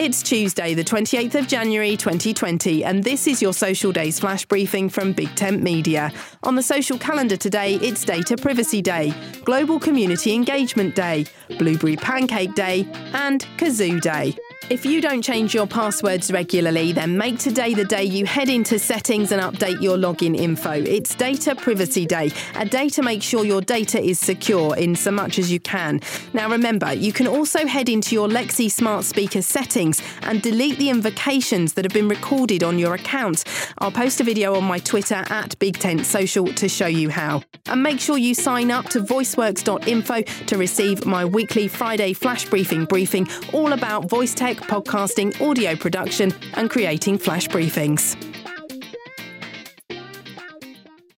It's Tuesday, the 28th of January 2020, and this is your Social Days flash briefing from Big Tent Media. On the social calendar today, it's Data Privacy Day, Global Community Engagement Day, Blueberry Pancake Day, and Kazoo Day. If you don't change your passwords regularly, then make today the day you head into settings and update your login info. It's Data Privacy Day, a day to make sure your data is secure in so much as you can. Now remember, you can also head into your Alexa smart speaker settings and delete the invocations that have been recorded on your account. I'll post a video on my Twitter at Big Tent Social to show you how. And make sure you sign up to voiceworks.info to receive my weekly Friday flash briefing briefing all about voice tech podcasting, audio production, and creating flash briefings.